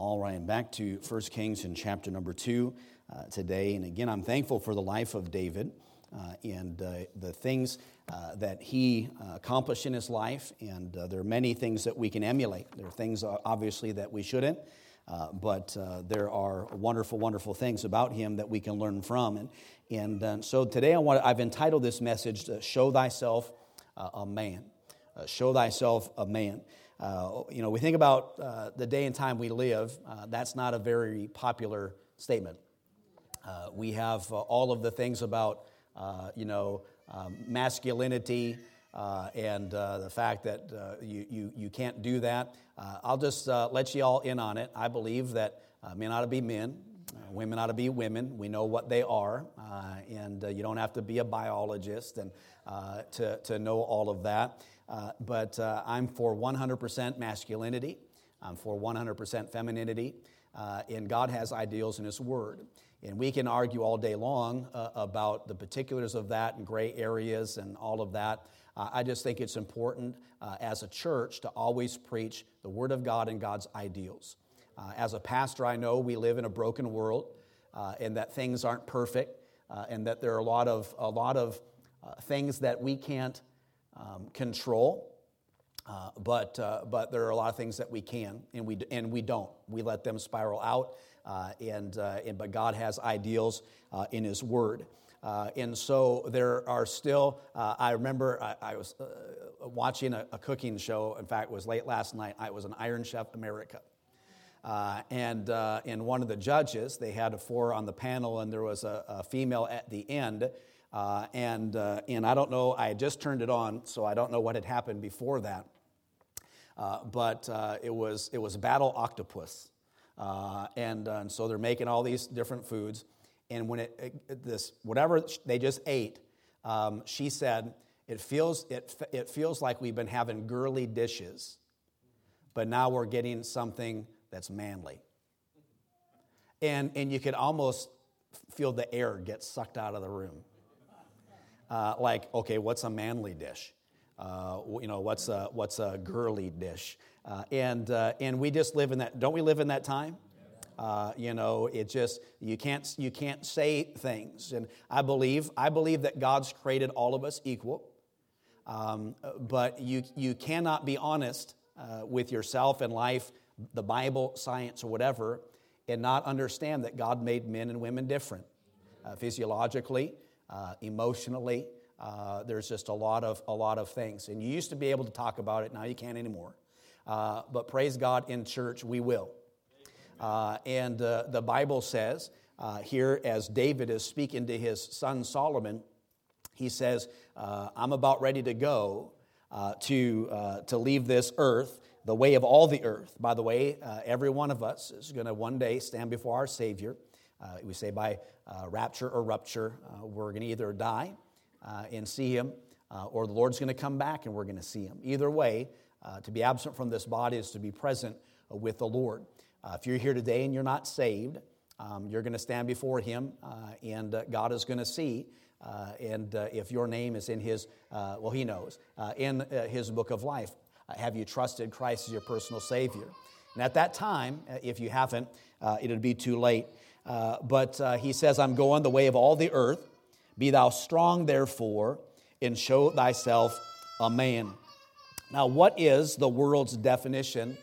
All right, and back to 1 Kings in chapter number 2 uh, today. And again, I'm thankful for the life of David uh, and uh, the things uh, that he uh, accomplished in his life. And uh, there are many things that we can emulate. There are things, obviously, that we shouldn't. but there are wonderful, wonderful things about him that we can learn from. And, and so today I want, I've entitled this message, Show Thyself a Man. show Thyself a Man. Uh, you know, we think about uh, the day and time we live, uh, that's not a very popular statement. Uh, we have uh, all of the things about, uh, you know, um, masculinity and the fact that you, you, you can't do that. I'll just let you all in on it. I believe that men ought to be men, women ought to be women. We know what they are, and you don't have to be a biologist and to, to know all of that. Uh, but uh, I'm for 100% masculinity. I'm for 100% femininity. Uh, and God has ideals in His Word. And we can argue all day long uh, about the particulars of that and gray areas and all of that. Uh, I just think it's important uh, as a church to always preach the Word of God and God's ideals. as a pastor, I know we live in a broken world and that things aren't perfect and that there are a lot of, a lot of things that we can't um, control. Uh, but, uh, but there are a lot of things that we can, and we, and we don't. We let them spiral out, uh, and, uh, and, but God has ideals uh, in His Word. Uh, and so there are still, I remember I, I was watching a, a, cooking show. In fact, it was late last night. I was an Iron Chef America. and, and one of the judges, they had a four on the panel, and there was a, a female at the end uh, and, uh, and I don't know, I had just turned it on, so I don't know what had happened before that. Uh, but uh, it, was, it was Battle Octopus. Uh, and, uh, and so they're making all these different foods. And when it, it this, whatever they just ate, um, she said, it feels, it, it feels like we've been having girly dishes, but now we're getting something that's manly. And, and you could almost feel the air get sucked out of the room uh, like, okay, what's a manly dish? Uh, you know, what's a, what's a girly dish? Uh, and, uh, and we just live in that, don't we live in that time? Uh, you know, it just, you can't, you can't say things. And I believe, I believe that God's created all of us equal. Um, but you, you cannot be honest uh, with yourself and life, the Bible, science, or whatever, and not understand that God made men and women different physiologically, uh, emotionally. Uh, there's just a lot of a lot of things, and you used to be able to talk about it. Now you can't anymore. Uh, but praise God, in church we will. Uh, and uh, the Bible says uh, here, as David is speaking to his son Solomon, he says, "I'm about ready to go to to leave this earth." The way of all the earth. By the way, every one of us is going to one day stand before our Savior. Uh, we say by uh, rapture or rupture, uh, we're going to either die uh, and see him, uh, or the Lord's going to come back and we're going to see him. Either way, uh, to be absent from this body is to be present with the Lord. if you're here today and you're not saved, um, you're going to stand before him, and God is going to see. and if your name is in his, well, he knows, in his book of life, have you trusted Christ as your personal Savior? And at that time, if you haven't, it'll be too late. Uh, but uh, he says, I'm going the way of all the earth. Be thou strong, therefore, and show thyself a man. Now, what is the world's definition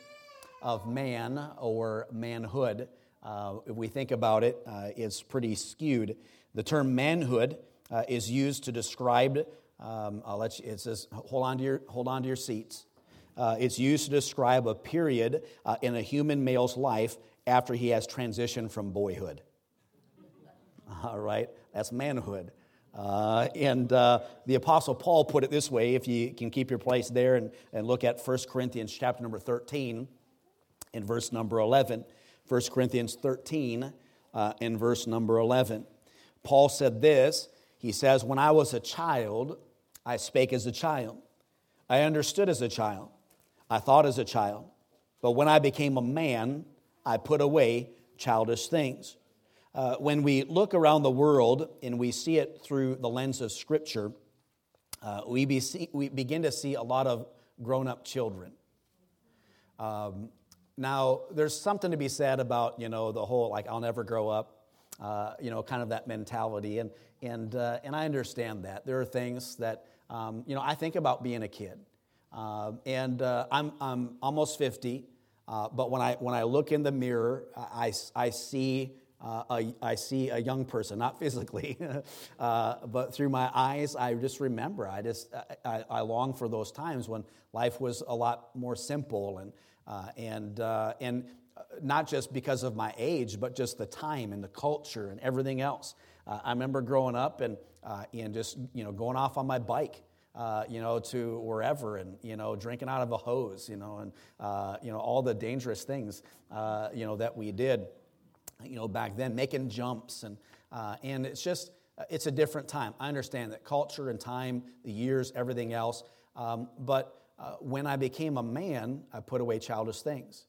of man or manhood? Uh, if we think about it, uh, it's pretty skewed. The term manhood uh, is used to describe, um, I'll let you, it says, hold on to your, hold on to your seats. Uh, it's used to describe a period uh, in a human male's life after he has transitioned from boyhood. All right, that's manhood. Uh, and uh, the Apostle Paul put it this way, if you can keep your place there and, and look at 1 Corinthians chapter number 13 in verse number 11. 1 Corinthians 13 uh, in verse number 11. Paul said this He says, When I was a child, I spake as a child. I understood as a child. I thought as a child. But when I became a man, I put away childish things. Uh, when we look around the world and we see it through the lens of Scripture, uh, we, be see, we, begin to see a lot of grown up children. Um, now, there's something to be said about, you know, the whole, like, I'll never grow up, uh, you know, kind of that mentality. And, and, uh, and I understand that. There are things that, um, you know, I think about being a kid. Uh, and uh, I'm, I'm almost 50, uh, but when I, when I look in the mirror, I, I see. Uh, a, I see a young person, not physically, uh, but through my eyes, I just remember. I just I, I, long for those times when life was a lot more simple and uh, and and not just because of my age, but just the time and the culture and everything else. I remember growing up and and just you know going off on my bike uh, you know, to wherever and, you know, drinking out of a hose, you know, and, uh, you know, all the dangerous things, uh, you know, that we did, you know, back then, making jumps. And, uh, and it's just, uh, it's a different time. I understand that culture and time, the years, everything else. Um, but uh, when I became a man, I put away childish things.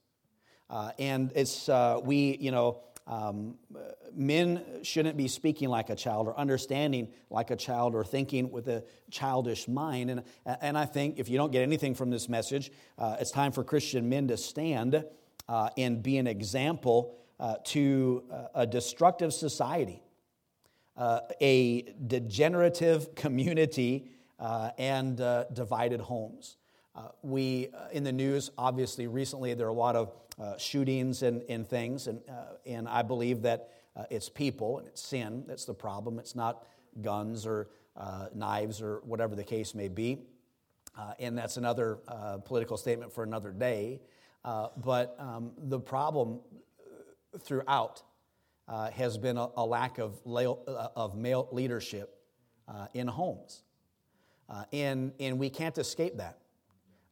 and it's, we, you know, um, men shouldn't be speaking like a child or understanding like a child or thinking with a childish mind. And, and I think if you don't get anything from this message, uh, it's time for Christian men to stand uh, and be an example uh, to uh, a destructive society, uh, a degenerative community, uh, and divided homes. we, in the news, obviously, recently, there are a lot of uh, shootings and, and things. And, uh, and I believe that uh, it's people and it's sin that's the problem. It's not guns or uh, knives or whatever the case may be. Uh, and that's another uh, political statement for another day. but um, the problem throughout has been a, a lack of, of male leadership in homes. and, and we can't escape that.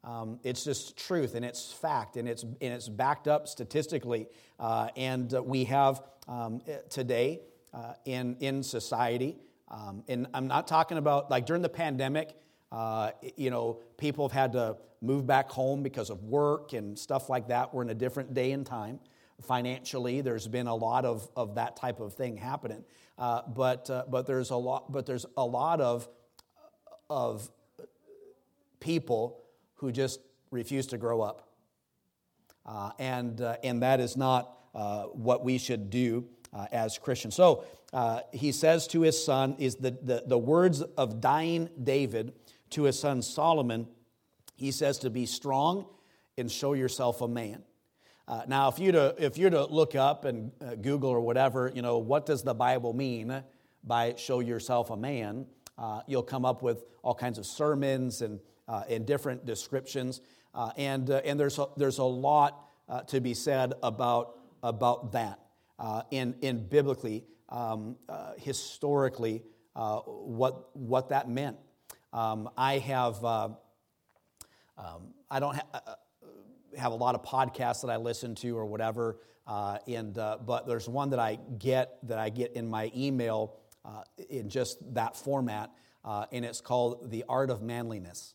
Um, it's just truth and it's fact and it's, and it's backed up statistically. Uh, and uh, we have um, eh, today uh, in, in society, um, and I'm not talking about like during the pandemic, uh, you know, people have had to move back home because of work and stuff like that. We're in a different day and time. Financially, there's been a lot of, of that type of thing happening. Uh, but, uh, but, there's a lot, but there's a lot of, of people who just refuse to grow up. Uh, and, uh, and that is not uh, what we should do uh, as Christians. So he says to his son, is the, the, the words of dying David to his son Solomon, he says to be strong and show yourself a man. Uh, now, if you to if you're to look up and uh, Google or whatever, you know what does the Bible mean by "show yourself a man," uh, you'll come up with all kinds of sermons and uh, in different descriptions. Uh, and, uh, and there's, a, there's a lot uh, to be said about, about that. Uh, in, in biblically, um, uh, historically, what, what that meant. Um, I have, um, I don't ha- have a lot of podcasts that I listen to or whatever, and, but there's one that I get that I get in my email in just that format, and it's called The Art of Manliness.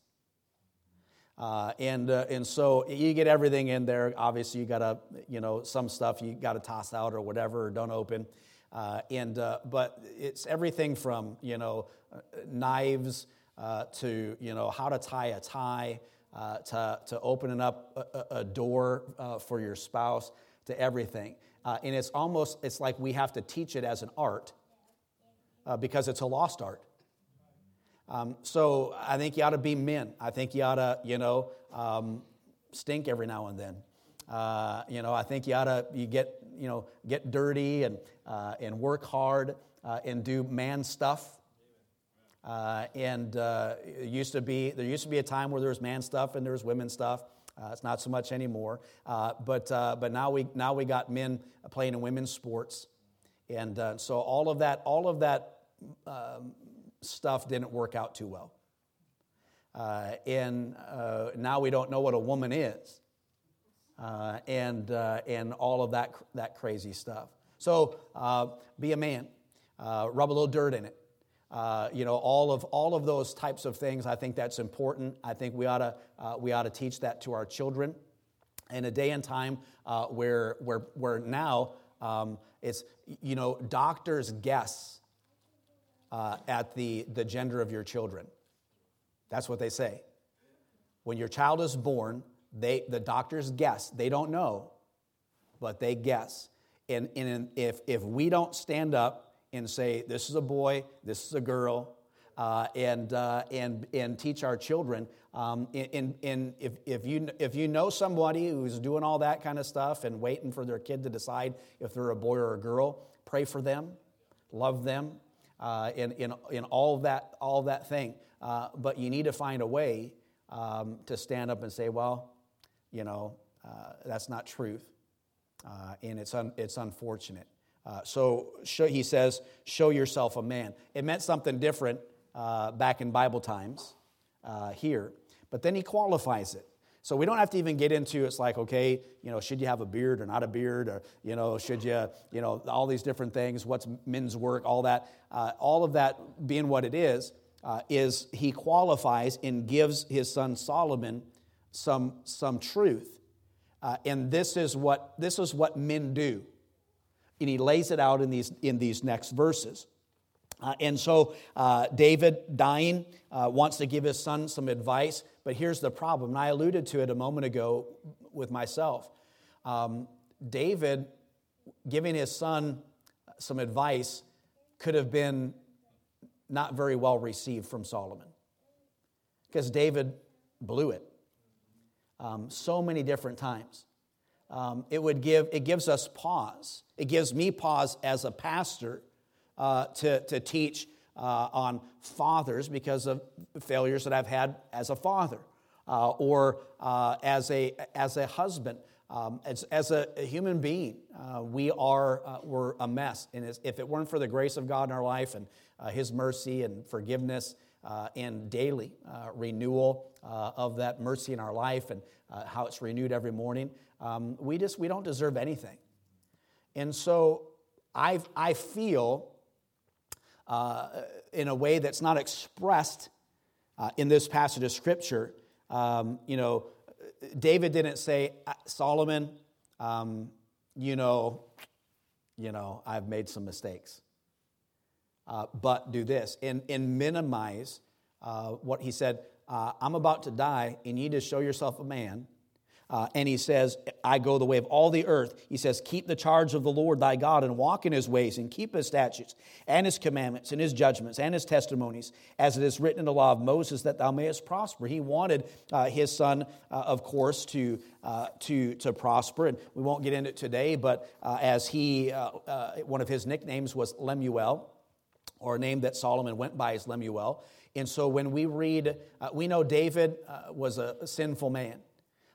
Uh, and, uh, and so you get everything in there. Obviously, you got to, you know, some stuff you got to toss out or whatever, or don't open. Uh, and, uh, but it's everything from, you know, uh, knives uh, to, you know, how to tie a tie, to, to opening up a, a door for your spouse, to everything. and it's almost, it's like we have to teach it as an art because it's a lost art. Um, so I think you ought to be men. I think you ought to, you know, um, stink every now and then. Uh, you know, I think you ought to you get, you know, get dirty and, uh, and work hard uh, and do man stuff. Uh, and uh, used to be, there used to be a time where there was man stuff and there was women stuff. Uh, it's not so much anymore. but, but now, we, now we got men playing in women's sports. And so all of that, all of that um, stuff didn't work out too well. Uh, and uh, now we don't know what a woman is, uh, and, uh, and all of that, that crazy stuff. So uh, be a man, uh, rub a little dirt in it. You know, all of, all of those types of things, I think that's important. I think we ought to, we ought to teach that to our children. In a day and time where, where, where now um, it's, you know, doctors guess uh, at the, the gender of your children. That's what they say. When your child is born, They, the doctors guess. They don't know, but they guess. And, and if, if we don't stand up and say, this is a boy, this is a girl, uh, and, uh, and, and teach our children. Um, in, in, if, if, you, if you know somebody who's doing all that kind of stuff and waiting for their kid to decide if they're a boy or a girl, pray for them, love them, uh, in, in, in all that, all that thing. Uh, but you need to find a way um, to stand up and say, well, you know, uh, that's not truth. Uh, and it's, un, it's unfortunate. Uh, so show, he says, show yourself a man. It meant something different uh, back in Bible times here, but then he qualifies it. So we don't have to even get into it's like, okay, you know, should you have a beard or not a beard, or, you know, should you, you know, all these different things, what's men's work, all that. Uh, all of that being what it is, uh, is he qualifies and gives his son Solomon some, some truth. Uh, and this is, what, this is what men do. And he lays it out in these, in these next verses. Uh, and so uh, David, dying, uh, wants to give his son some advice, but here's the problem. And I alluded to it a moment ago with myself. Um, David giving his son some advice could have been not very well received from Solomon because David blew it um, so many different times. Um, it would give it gives us pause. It gives me pause as a pastor uh, to, to teach uh, on fathers because of failures that I've had as a father uh, or uh, as, a, as a husband. Um, as, as a, a, human being, uh, we are uh, we're a mess. And if it weren't for the grace of God in our life and His mercy and forgiveness and daily renewal of that mercy in our life and how it's renewed every morning, um, we just we don't deserve anything. And so I I feel uh, in a way that's not expressed uh, in this passage of Scripture. Um, you know, David didn't say, uh, Solomon, um, you know, you know, I've made some mistakes. Uh, but do this and, and minimize uh, what he said. Uh, I'm about to die, and you to show yourself a man uh, and he says, I go the way of all the earth. He says, Keep the charge of the Lord thy God and walk in his ways and keep his statutes and his commandments and his judgments and his testimonies, as it is written in the law of Moses, that thou mayest prosper. He wanted uh, his son, of course, to, uh, to, to prosper. And we won't get into it today, but uh, as he, uh, one of his nicknames was Lemuel, or a name that Solomon went by is Lemuel. And so when we read, we know David was a sinful man.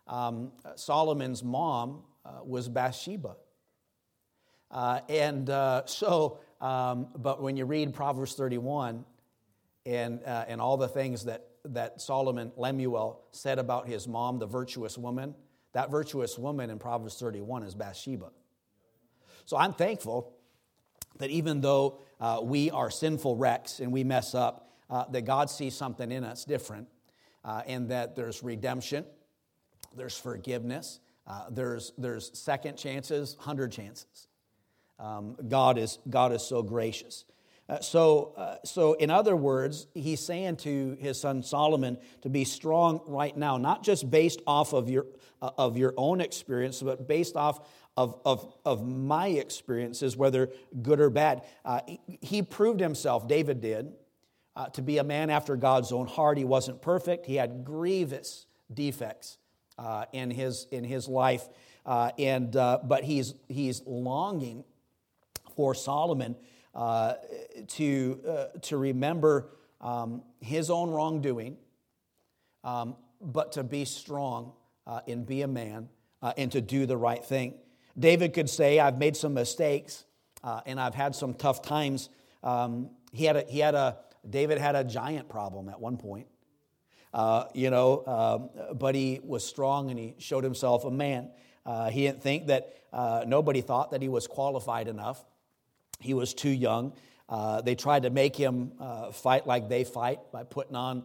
Um, Solomon's mom uh, was Bathsheba. Uh, and uh, so, um, but when you read Proverbs 31 and, uh, and all the things that, that Solomon, Lemuel, said about his mom, the virtuous woman, that virtuous woman in Proverbs 31 is Bathsheba. So I'm thankful that even though uh, we are sinful wrecks and we mess up, uh, that God sees something in us different and that there's redemption there's forgiveness, uh, there's, there's second chances, hundred chances. Um, God, is, God is so gracious. Uh, so, uh, so, in other words, he's saying to his son Solomon to be strong right now, not just based off of your, uh, of your own experience, but based off of, of, of my experiences, whether good or bad. Uh, he, proved himself, David did, uh, to be a man after God's own heart. He wasn't perfect, he had grievous defects uh, in, his, in his life. Uh, and, uh, but he's, he's longing for Solomon uh, to, to remember um, his own wrongdoing, um, but to be strong and be a man and to do the right thing. David could say, I've made some mistakes and I've had some tough times. Um, he had a, he had a, David had a giant problem at one point. Uh, you know, um, but he was strong and he showed himself a man. Uh, he didn't think that, uh, nobody thought that he was qualified enough. He was too young. Uh, they tried to make him uh, fight like they fight by putting on,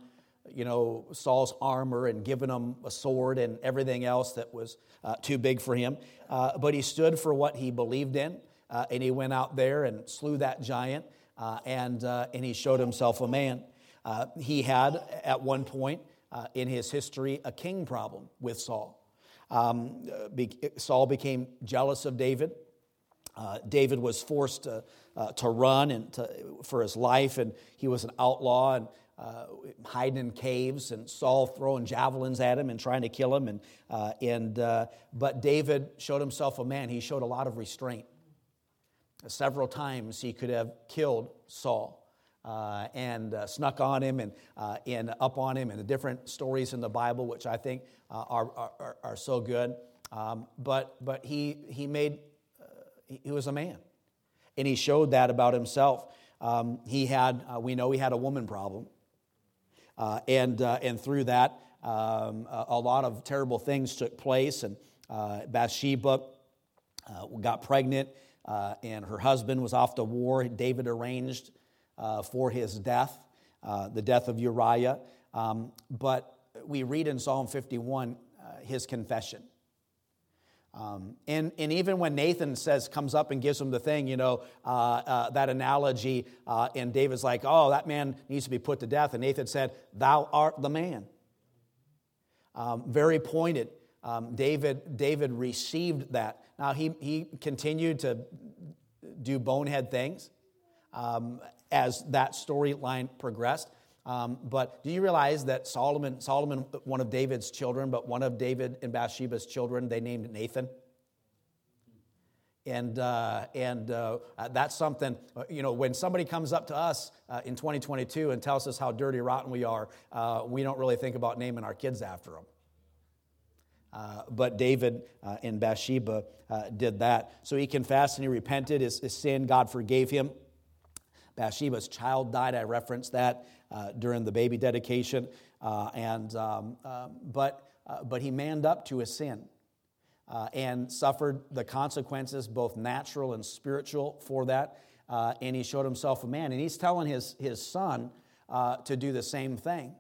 you know, Saul's armor and giving him a sword and everything else that was too big for him. but he stood for what he believed in, and he went out there and slew that giant, and, and he showed himself a man. Uh, he had, at one point uh, in his history, a king problem with Saul. Um, Saul became jealous of David. Uh, David was forced to, uh, to run and to, for his life, and he was an outlaw and uh, hiding in caves, and Saul throwing javelins at him and trying to kill him. And, uh, and, uh, but David showed himself a man. He showed a lot of restraint. Several times he could have killed Saul. Uh, and uh, snuck on him and, uh, and up on him, and the different stories in the Bible, which I think are, are, are, so good. Um, but but he, he made he was a man. And he showed that about himself. Um, he had, we know he had a woman problem. Uh, and, uh, and through that, um, a, a, lot of terrible things took place. And uh, Bathsheba uh, got pregnant, uh, and her husband was off to war. David arranged for his death, the death of Uriah. Um, but we read in Psalm 51 his confession. Um, and, and even when Nathan says, comes up and gives him the thing, you know, uh, uh, that analogy, uh, and David's like, oh, that man needs to be put to death. And Nathan said, Thou art the man. Um, very pointed. Um, David, David received that. Now, he, he continued to do bonehead things um, as that storyline progressed. Um, but do you realize that Solomon, Solomon, one of David's children, but one of David and Bathsheba's children, they named Nathan? And, uh, and uh, that's something, uh, you know, when somebody comes up to us uh, in 2022 and tells us how dirty, rotten we are, uh, we don't really think about naming our kids after them. Uh, but David and Bathsheba did that. So he confessed and he repented his, his sin. God forgave him. Bathsheba's child died. I referenced that uh, during the baby dedication. Uh, and, um, um, but, uh, but he manned up to his sin uh, and suffered the consequences, both natural and spiritual, for that. Uh, and he showed himself a man. And he's telling his, his son to do the same thing.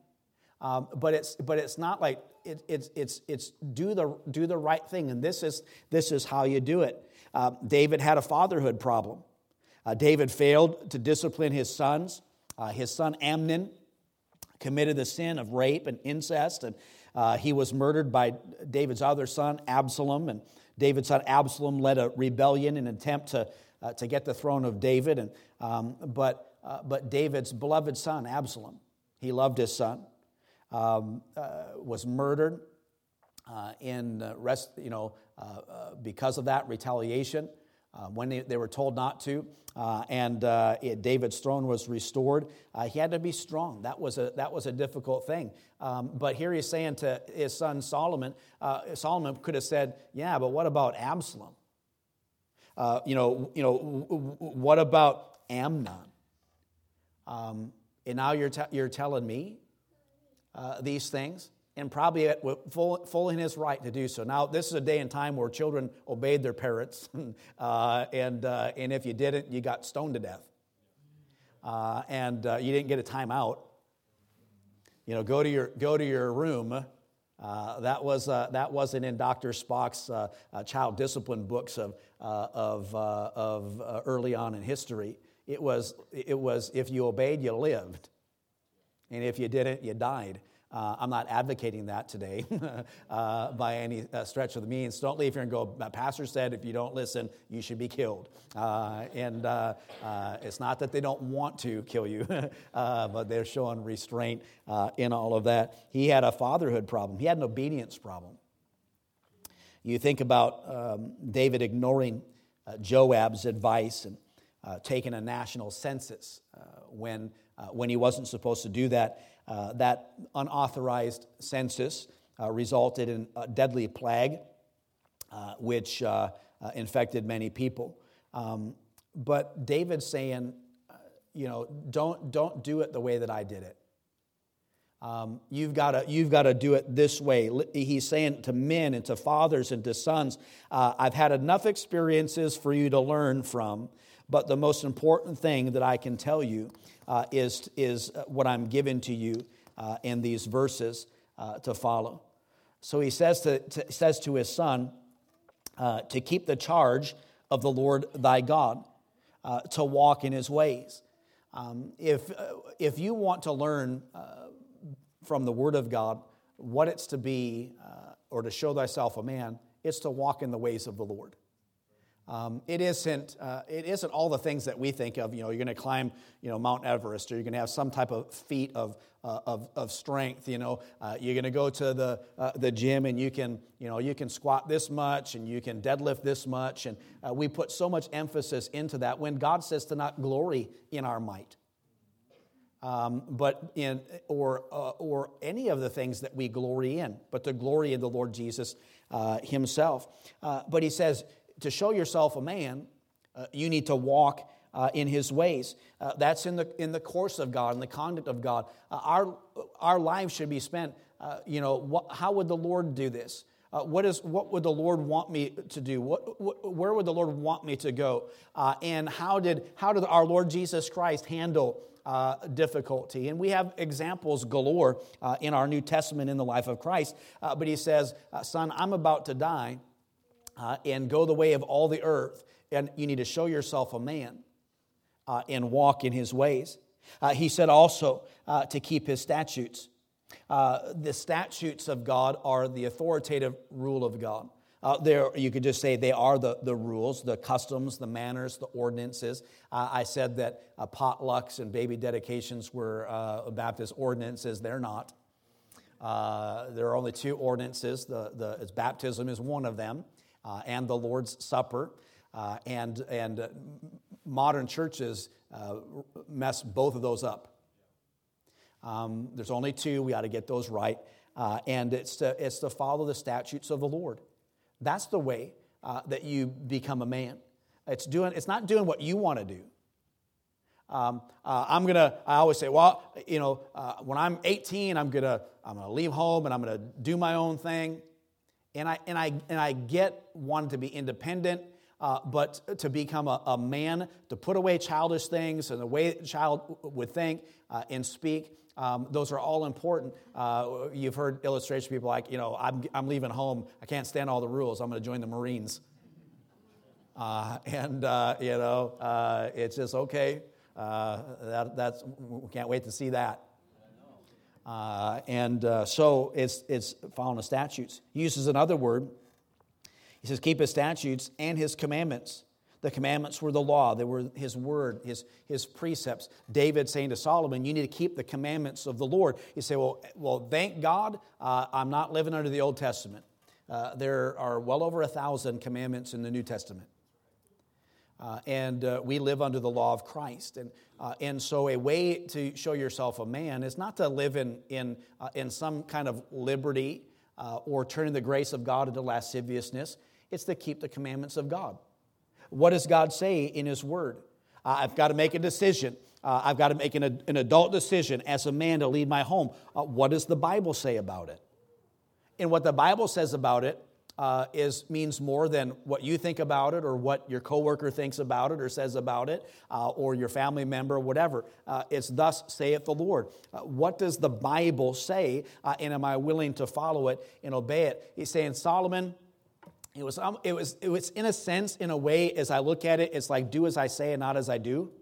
Um, but, it's, but it's not like it, it's, it's, it's do, the, do the right thing. And this is, this is how you do it. David had a fatherhood problem. Uh, David failed to discipline his sons. Uh, his son Amnon committed the sin of rape and incest, and uh, he was murdered by David's other son, Absalom. And David's son Absalom led a rebellion in an attempt to, uh, to get the throne of David. And, um, but, uh, but David's beloved son, Absalom, he loved his son, um, uh, was murdered in rest, you know, because of that retaliation. When they, they were told not to, uh, and uh, it, David's throne was restored. Uh, he had to be strong. That was a, that was a difficult thing. Um, but here he's saying to his son Solomon, uh, Solomon could have said, Yeah, but what about Absalom? Uh, you, know, you know, what about Amnon? Um, and now you're, you're telling me uh, these things? And probably full, full in his right to do so. Now, this is a day and time where children obeyed their parents, uh, and, uh, and if you didn't, you got stoned to death. Uh, and uh, you didn't get a timeout. You know, go to your, go to your room. Uh, that, was, uh, that wasn't in Dr. Spock's child discipline books of, of, of early on in history. It was, it was if you obeyed, you lived. And if you didn't, you died. Uh, I'm not advocating that today uh, by any uh, stretch of the means. Don't leave here and go, My Pastor said if you don't listen, you should be killed. Uh, and uh, uh, it's not that they don't want to kill you, but they're showing restraint in all of that. He had a fatherhood problem, he had an obedience problem. You think about um, David ignoring Joab's advice and taking a national census when, when he wasn't supposed to do that. Uh, that unauthorized census uh, resulted in a deadly plague, uh, which uh, uh, infected many people. Um, but David's saying, you know, don't, don't do it the way that I did it. Um, you've got you've to do it this way. He's saying to men and to fathers and to sons, uh, I've had enough experiences for you to learn from, but the most important thing that I can tell you uh, is, is uh, what I'm giving to you uh, in these verses uh, to follow. So he says to, to says to his son uh, to keep the charge of the Lord thy God, uh, to walk in his ways. Um, if, if you want to learn from the Word of God what it's to be or to show thyself a man, it's to walk in the ways of the Lord. Um, it isn't. Uh, it isn't all the things that we think of. You know, you're going to climb, you know, Mount Everest, or you're going to have some type of feat of uh, of, of strength. You know, uh, you're going to go to the uh, the gym and you can, you know, you can squat this much and you can deadlift this much, and uh, we put so much emphasis into that when God says to not glory in our might. Um, but in or uh, or any of the things that we glory in, but to glory in the Lord Jesus Himself. but He says to show yourself a man, uh, you need to walk uh, in his ways. Uh, that's in the, in the course of God, in the conduct of God. Uh, our, our lives should be spent, uh, you know, how would the Lord do this? Uh, what, is, what would the Lord want me to do? What, what where would the Lord want me to go? and how did, how did our Lord Jesus Christ handle uh, difficulty. And we have examples galore uh, in our New Testament in the life of Christ. Uh, but he says, Son, I'm about to die uh, and go the way of all the earth. And you need to show yourself a man uh, and walk in his ways. Uh, he said also uh, to keep his statutes. Uh, the statutes of God are the authoritative rule of God. Uh, there, you could just say they are the, the rules, the customs, the manners, the ordinances. I said that potlucks and baby dedications were Baptist ordinances. They're not. there are only two ordinances. The, the, baptism is one of them uh, and the Lord's Supper. Uh, and and modern churches uh, mess both of those up. Um, there's only two. We ought to get those right. Uh, and it's to, it's to follow the statutes of the Lord. That's the way uh, that you become a man. It's, doing, it's not doing what you want to do. Um, uh, I'm gonna. I always say, well, you know, uh, when I'm 18, I'm gonna I'm gonna leave home and I'm gonna do my own thing. And I, and I, and I get wanting to be independent, uh, but to become a, a, man, to put away childish things and the way a child would think uh, and speak, um, those are all important. Uh, you've heard illustration people like, you know, I'm, I'm leaving home. I can't stand all the rules. I'm going to join the Marines. Uh, and, uh, you know, uh, it's just okay. that, that's, we can't wait to see that. Uh, and uh, so it's, it's following the statutes. He uses another word. He says, keep his statutes and his commandments. The commandments were the law, they were his word, his, his precepts. David saying to Solomon, You need to keep the commandments of the Lord. You say, Well, well thank God uh, I'm not living under the Old Testament. Uh, there are well over a thousand commandments in the New Testament. Uh, and uh, we live under the law of Christ. And, uh, and so, a way to show yourself a man is not to live in, in, uh, in some kind of liberty uh, or turning the grace of God into lasciviousness. It's to keep the commandments of God. What does God say in His Word? I've got to make a decision. I've got to make an, an adult decision as a man to lead my home. what does the Bible say about it? And what the Bible says about it uh, is means more than what you think about it or what your coworker thinks about it or says about it uh, or your family member or whatever. Uh, it's thus saith the Lord. Uh, what does the Bible say, uh, and am I willing to follow it and obey it? He's saying, Solomon. It was, um, it, was, it was, in a sense, in a way, as I look at it, it's like do as I say and not as I do.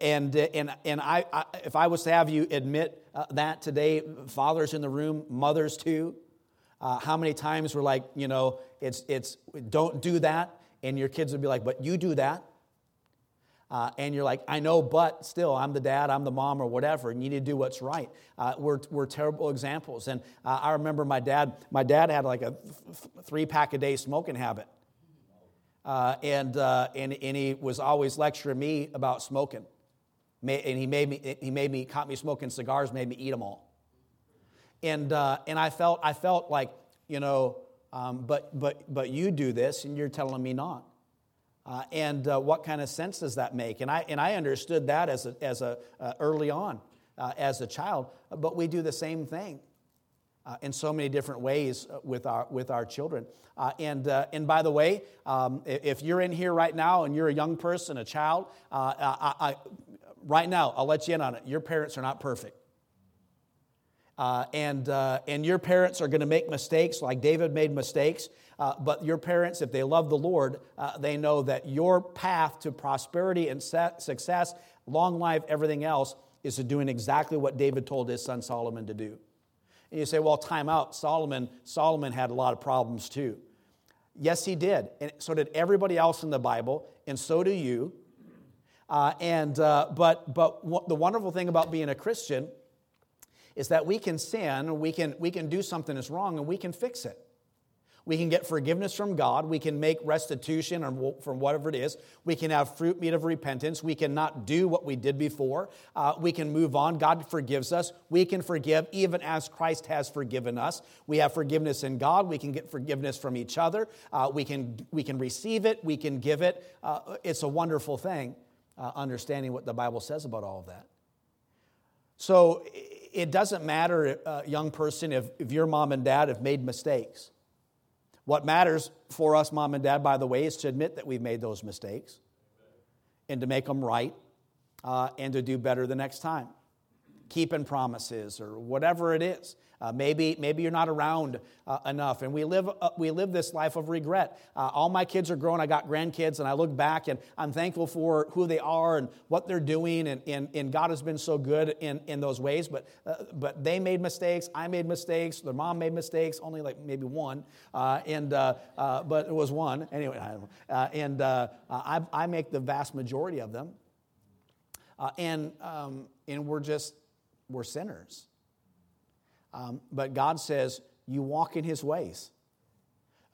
And, and, and I, I if I was to have you admit uh, that today, fathers in the room, mothers too, uh, how many times we're like, you know, it's, it's don't do that. And your kids would be like, but you do that. Uh, and you're like, I know, but still, I'm the dad, I'm the mom, or whatever, and you need to do what's right. Uh, we're, we're terrible examples. And uh, I remember my dad, my dad had like a th- three pack a day smoking habit. Uh, and, uh, and, and he was always lecturing me about smoking. And he made me, he made me, caught me smoking cigars, made me eat them all. And, uh, and I, felt, I felt like, you know, um, but, but, but you do this and you're telling me not. Uh, and uh, what kind of sense does that make? And I, and I understood that as, a, as a, uh, early on uh, as a child, but we do the same thing. Uh, in so many different ways with our, with our children. and, and by the way, um, if you're in here right now and you're a young person, a child, I, I, right now, I'll let you in on it. Your parents are not perfect. Uh, and, uh, and your parents are going to make mistakes like David made mistakes. Uh, but your parents, if they love the Lord, uh, they know that your path to prosperity and success, long life, everything else, is to doing exactly what David told his son Solomon to do. And you say, well, time out. Solomon, Solomon had a lot of problems too. Yes, he did. And so did everybody else in the Bible, and so do you. Uh, and, uh, but but w- the wonderful thing about being a Christian is that we can sin, we can, we can do something that's wrong, and we can fix it. We can get forgiveness from God. We can make restitution from whatever it is. We can have fruit meet of repentance. We can not do what we did before. Uh, we can move on. God forgives us. We can forgive even as Christ has forgiven us. We have forgiveness in God. We can get forgiveness from each other. Uh, we, can, we can receive it. We can give it. Uh, it's a wonderful thing, uh, understanding what the Bible says about all of that. So it doesn't matter, uh, young person, if, if your mom and dad have made mistakes. What matters for us, mom and dad, by the way, is to admit that we've made those mistakes and to make them right uh, and to do better the next time. Keeping promises or whatever it is. Uh, maybe, maybe you're not around uh, enough. And we live, uh, we live this life of regret. Uh, all my kids are grown. I got grandkids, and I look back and I'm thankful for who they are and what they're doing. And, and, and God has been so good in, in those ways. But, uh, but they made mistakes. I made mistakes. Their mom made mistakes, only like maybe one. Uh, and, but it was one. Anyway, and I, I make the vast majority of them. and, um, and we're just, we're sinners. Um, but God says, you walk in his ways.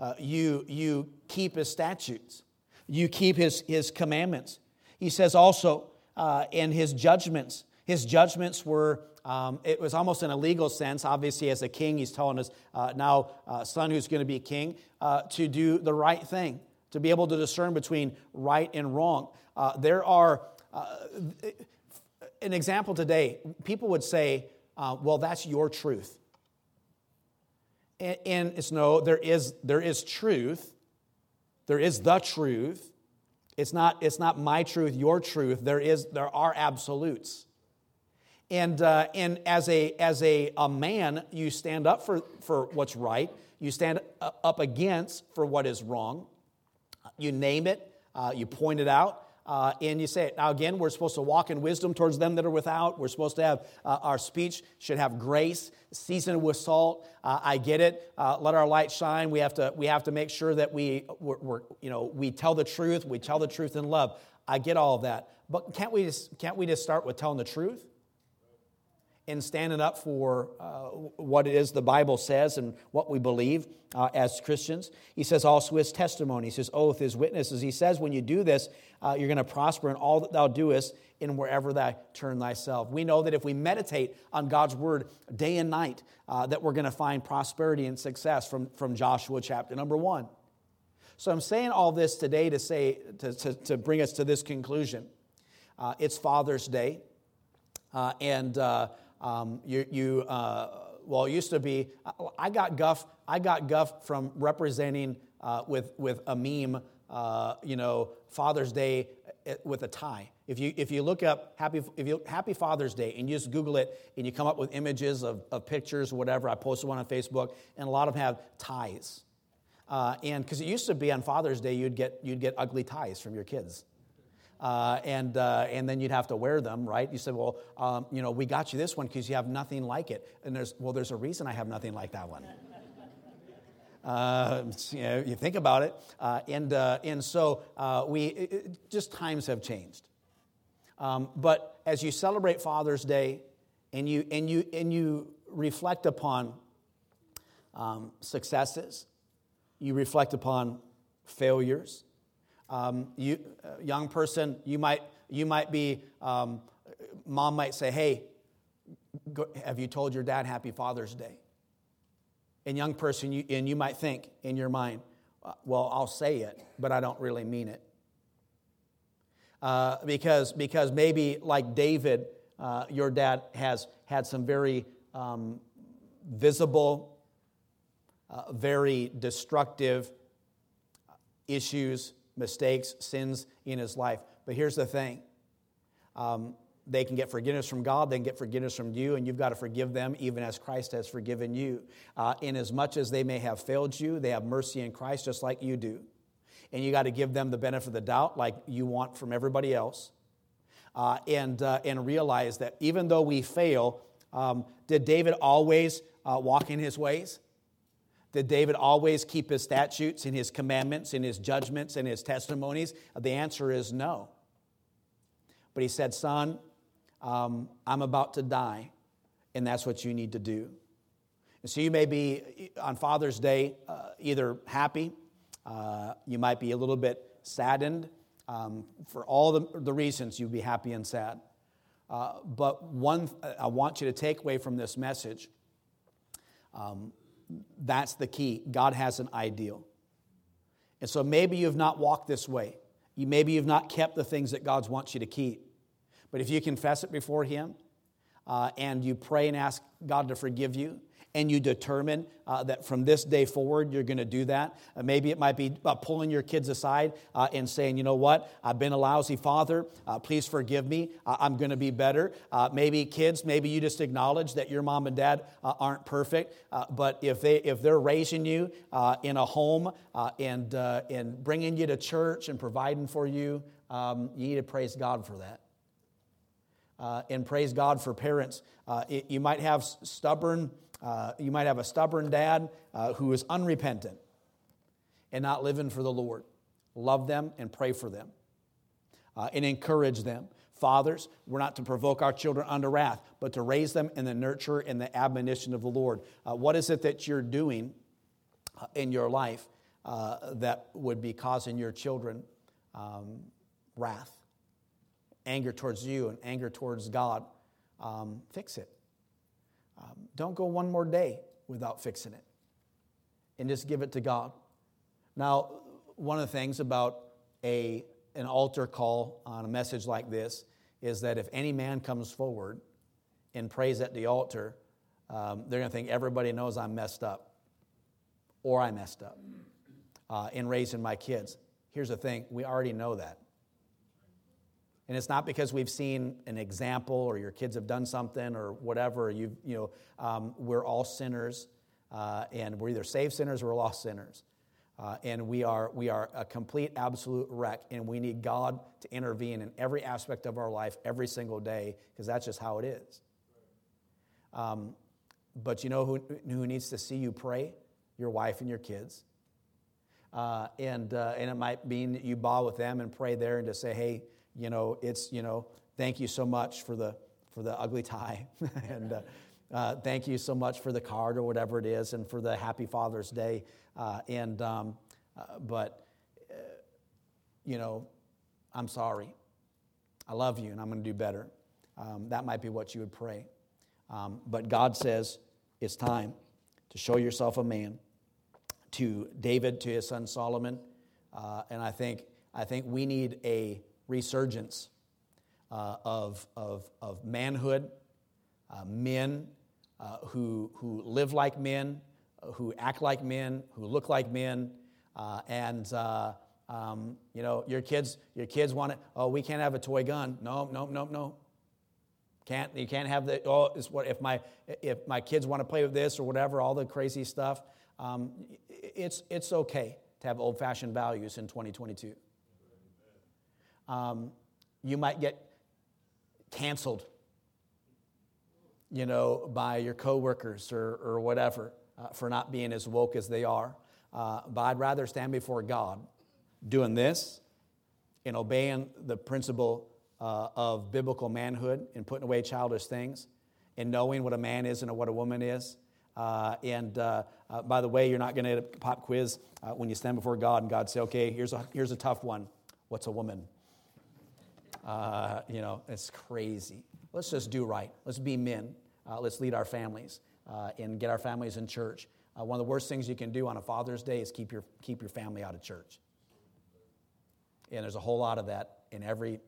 Uh, you, you keep his statutes. You keep his, his commandments. He says also uh, in his judgments, his judgments were, um, it was almost in a legal sense. Obviously, as a king, he's telling us uh, now, uh, son who's going to be king, uh, to do the right thing, to be able to discern between right and wrong. Uh, there are, an example today, people would say, uh, well, that's your truth. And, and it's no, there is, there is truth. There is the truth. It's not, it's not my truth, your truth. There, is, there are absolutes. And, uh, and as, a, as a, a man, you stand up for, for what's right. You stand up against for what is wrong. You name it. Uh, you point it out uh, and you say it. Now, again, we're supposed to walk in wisdom towards them that are without. We're supposed to have uh, our speech should have grace, seasoned with salt. Uh, I get it. Uh, let our light shine. We have to we have to make sure that we we're, we're, you know we tell the truth. We tell the truth in love. I get all of that, but can't we just can't we just start with telling the truth? In standing up for uh, what it is the Bible says and what we believe uh, as Christians. He says also his testimony, his oath, his witnesses. He says when you do this, uh, you're going to prosper in all that thou doest in wherever thou turn thyself. We know that if we meditate on God's word day and night, uh, that we're going to find prosperity and success from, from Joshua chapter number one. So I'm saying all this today to say to, to, to bring us to this conclusion. Uh, it's Father's Day, uh, and um, you, you uh, well, it used to be, I got guff, I got guff from representing uh, with, with a meme, uh, you know, Father's Day uh, with a tie. If you, if you look up Happy, if you, Happy Father's Day and you just Google it and you come up with images of, of pictures, whatever, I posted one on Facebook, and a lot of them have ties. Uh, and because it used to be on Father's Day, you'd get, you'd get ugly ties from your kids uh, and, uh, and then you'd have to wear them, right? You said, well, um, you know, we got you this one because you have nothing like it. And there's, well, there's a reason I have nothing like that one. Uh, you, know, you think about it. Uh, and, uh, and so uh, we, it, just times have changed. Um, but as you celebrate Father's Day and you, and you, and you reflect upon um, successes, you reflect upon failures, um, you, uh, young person, you might, you might be, um, mom might say, hey, go, have you told your dad Happy Father's Day? And young person, you, and you might think in your mind, uh, well, I'll say it, but I don't really mean it. Uh, because, because maybe like David, uh, your dad has had some very um, visible, uh, very destructive issues mistakes, sins in his life. But here's the thing um, they can get forgiveness from God, they can get forgiveness from you, and you've got to forgive them even as Christ has forgiven you. Uh, in as much as they may have failed you, they have mercy in Christ just like you do. And you got to give them the benefit of the doubt like you want from everybody else. Uh, and, uh, and realize that even though we fail, um, did David always uh, walk in his ways? Did David always keep his statutes and his commandments and his judgments and his testimonies? The answer is no. But he said, Son, um, I'm about to die, and that's what you need to do. And so you may be on Father's Day uh, either happy, uh, you might be a little bit saddened. Um, for all the, the reasons you'd be happy and sad. Uh, but one, I want you to take away from this message um, that's the key. God has an ideal. And so maybe you've not walked this way. You, maybe you've not kept the things that God wants you to keep. But if you confess it before Him uh, and you pray and ask God to forgive you, and you determine uh, that from this day forward you're going to do that. Uh, maybe it might be uh, pulling your kids aside uh, and saying, you know what, I've been a lousy father. Uh, please forgive me. I'm going to be better. Uh, maybe kids, maybe you just acknowledge that your mom and dad aren't perfect, but if they if they're raising you in a home and and bringing you to church and providing for you, um, you need to praise God for that. Uh, and praise God for parents. Uh, it, you might have stubborn uh, you might have a stubborn dad uh, who is unrepentant and not living for the Lord. Love them and pray for them uh, and encourage them. Fathers, we're not to provoke our children unto wrath, but to raise them in the nurture and the admonition of the Lord. Uh, what is it that you're doing uh, in your life uh, that would be causing your children um, wrath, anger towards you, and anger towards God? Um, fix it. Um, don't go one more day without fixing it and just give it to God. Now, one of the things about a, an altar call on a message like this is that if any man comes forward and prays at the altar, um, they're going to think everybody knows I'm messed up or I messed up uh, in raising my kids. Here's the thing we already know that. And it's not because we've seen an example or your kids have done something or whatever. You, you know, um, we're all sinners, uh, and we're either saved sinners or lost sinners. Uh, and we are, we are a complete, absolute wreck, and we need God to intervene in every aspect of our life every single day because that's just how it is. Um, but you know who, who needs to see you pray? Your wife and your kids. Uh, and, uh, and it might mean that you bow with them and pray there and just say, hey, you know, it's, you know, thank you so much for the, for the ugly tie. and uh, uh, thank you so much for the card or whatever it is and for the happy Father's Day. Uh, and, um, uh, but, uh, you know, I'm sorry. I love you and I'm going to do better. Um, that might be what you would pray. Um, but God says it's time to show yourself a man. To David, to his son Solomon, uh, and I think I think we need a resurgence uh, of, of, of manhood, uh, men uh, who, who live like men, uh, who act like men, who look like men, uh, and um, you know your kids your kids want it. Oh, we can't have a toy gun. No, no, no, no. Can't you can't have the oh it's what if my if my kids want to play with this or whatever all the crazy stuff. Um, it's it's okay to have old fashioned values in 2022. Um, you might get canceled, you know, by your coworkers or, or whatever uh, for not being as woke as they are. Uh, but I'd rather stand before God doing this and obeying the principle uh, of biblical manhood and putting away childish things and knowing what a man is and what a woman is. Uh, and uh, uh, by the way, you're not going to pop quiz uh, when you stand before God and God say, okay, here's a, here's a tough one. What's a woman? Uh, you know, it's crazy. Let's just do right. Let's be men. Uh, let's lead our families uh, and get our families in church. Uh, one of the worst things you can do on a Father's Day is keep your, keep your family out of church. And there's a whole lot of that in every,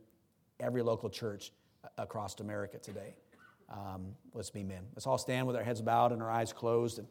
every local church across America today. Um, let's be men. Let's all stand with our heads bowed and our eyes closed. And